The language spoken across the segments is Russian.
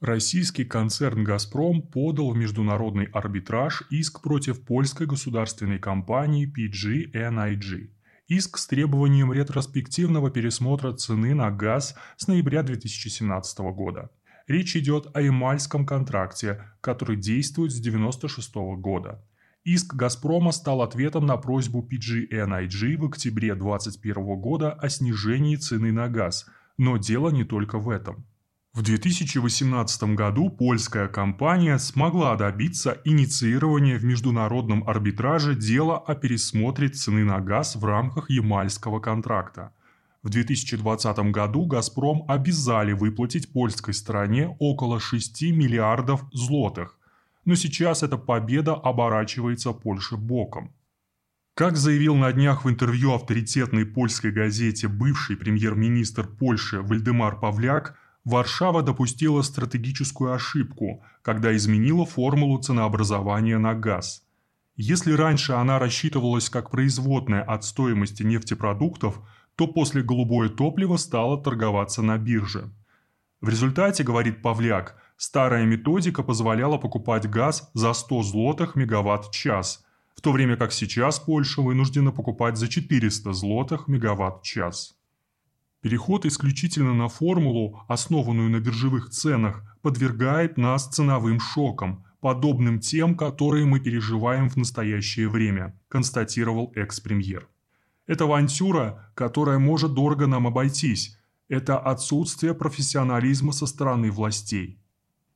Российский концерн «Газпром» подал в международный арбитраж иск против польской государственной компании PG&IG. Иск с требованием ретроспективного пересмотра цены на газ с ноября 2017 года. Речь идет о Ямальском контракте, который действует с 1996 года. Иск «Газпрома» стал ответом на просьбу PG&IG в октябре 2021 года о снижении цены на газ, но дело не только в этом. В 2018 году польская компания смогла добиться инициирования в международном арбитраже дела о пересмотре цены на газ в рамках Ямальского контракта. В 2020 году «Газпром» обязали выплатить польской стороне около 6 миллиардов злотых, но сейчас эта победа оборачивается Польше боком. Как заявил на днях в интервью авторитетной польской газете бывший премьер-министр Польши Вальдемар Павляк, Варшава допустила стратегическую ошибку, когда изменила формулу ценообразования на газ. Если раньше она рассчитывалась как производная от стоимости нефтепродуктов, то после голубое топливо стало торговаться на бирже. В результате, говорит Павляк, Старая методика позволяла покупать газ за 100 злотых мегаватт-час, в то время как сейчас Польша вынуждена покупать за 400 злотых мегаватт-час. Переход исключительно на формулу, основанную на биржевых ценах, подвергает нас ценовым шокам, подобным тем, которые мы переживаем в настоящее время, констатировал экс-премьер. Это авантюра, которая может дорого нам обойтись. Это отсутствие профессионализма со стороны властей.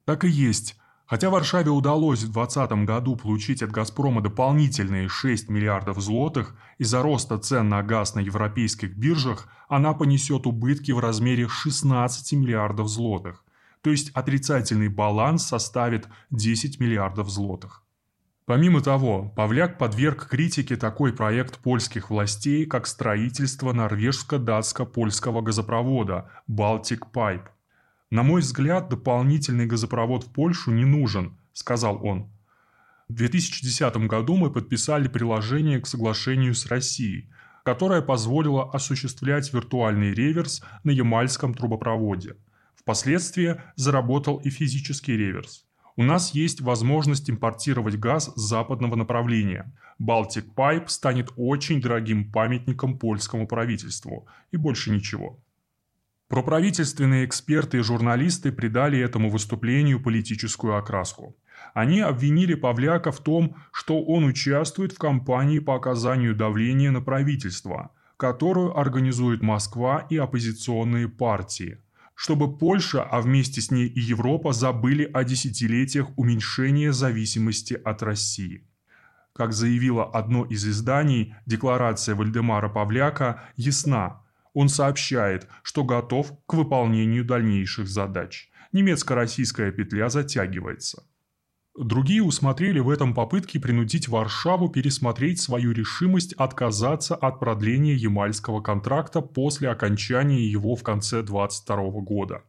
Так и есть. Хотя Варшаве удалось в 2020 году получить от «Газпрома» дополнительные 6 миллиардов злотых из-за роста цен на газ на европейских биржах, она понесет убытки в размере 16 миллиардов злотых. То есть отрицательный баланс составит 10 миллиардов злотых. Помимо того, Павляк подверг критике такой проект польских властей, как строительство норвежско-датско-польского газопровода «Baltic Pipe», «На мой взгляд, дополнительный газопровод в Польшу не нужен», – сказал он. В 2010 году мы подписали приложение к соглашению с Россией, которое позволило осуществлять виртуальный реверс на Ямальском трубопроводе. Впоследствии заработал и физический реверс. У нас есть возможность импортировать газ с западного направления. Baltic Pipe станет очень дорогим памятником польскому правительству. И больше ничего. Проправительственные эксперты и журналисты придали этому выступлению политическую окраску. Они обвинили Павляка в том, что он участвует в кампании по оказанию давления на правительство, которую организует Москва и оппозиционные партии, чтобы Польша, а вместе с ней и Европа забыли о десятилетиях уменьшения зависимости от России. Как заявило одно из изданий, декларация Вальдемара Павляка ясна – он сообщает, что готов к выполнению дальнейших задач. Немецко-российская петля затягивается. Другие усмотрели в этом попытки принудить Варшаву пересмотреть свою решимость отказаться от продления Ямальского контракта после окончания его в конце 22 года.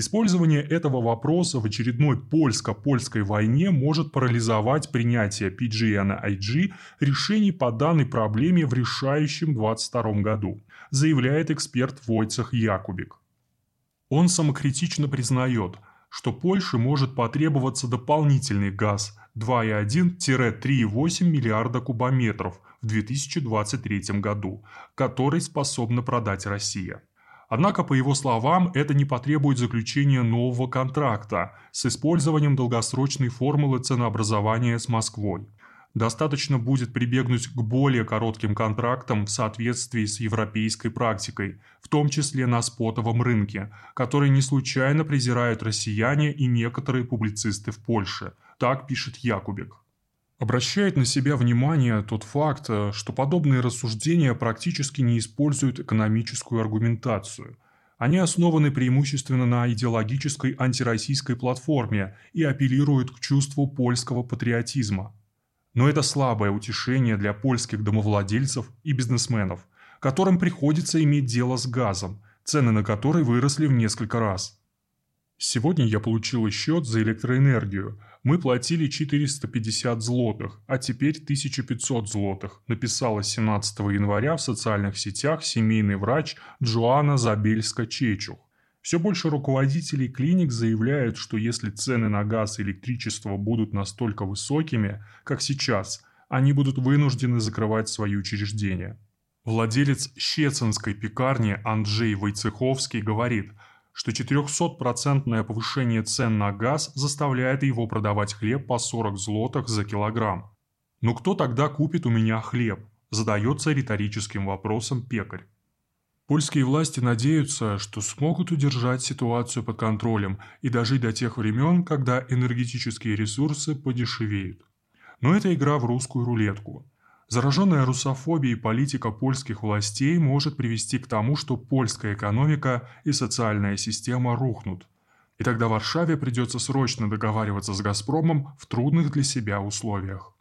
Использование этого вопроса в очередной польско-польской войне может парализовать принятие PGNIG решений по данной проблеме в решающем 22 году, заявляет эксперт Войцах Якубик. Он самокритично признает, что Польше может потребоваться дополнительный газ 2,1-3,8 миллиарда кубометров в 2023 году, который способна продать Россия. Однако, по его словам, это не потребует заключения нового контракта с использованием долгосрочной формулы ценообразования с Москвой. Достаточно будет прибегнуть к более коротким контрактам в соответствии с европейской практикой, в том числе на спотовом рынке, который не случайно презирают россияне и некоторые публицисты в Польше. Так пишет Якубик. Обращает на себя внимание тот факт, э, что подобные рассуждения практически не используют экономическую аргументацию. Они основаны преимущественно на идеологической антироссийской платформе и апеллируют к чувству польского патриотизма. Но это слабое утешение для польских домовладельцев и бизнесменов, которым приходится иметь дело с газом, цены на который выросли в несколько раз. Сегодня я получил счет за электроэнергию, мы платили 450 злотых, а теперь 1500 злотых, написала 17 января в социальных сетях семейный врач Джоанна Забельска-Чечух. Все больше руководителей клиник заявляют, что если цены на газ и электричество будут настолько высокими, как сейчас, они будут вынуждены закрывать свои учреждения. Владелец Щецинской пекарни Анджей Войцеховский говорит, что 400% повышение цен на газ заставляет его продавать хлеб по 40 злотых за килограмм. «Но кто тогда купит у меня хлеб?» – задается риторическим вопросом пекарь. Польские власти надеются, что смогут удержать ситуацию под контролем и дожить до тех времен, когда энергетические ресурсы подешевеют. Но это игра в русскую рулетку. Зараженная русофобией политика польских властей может привести к тому, что польская экономика и социальная система рухнут. И тогда Варшаве придется срочно договариваться с «Газпромом» в трудных для себя условиях.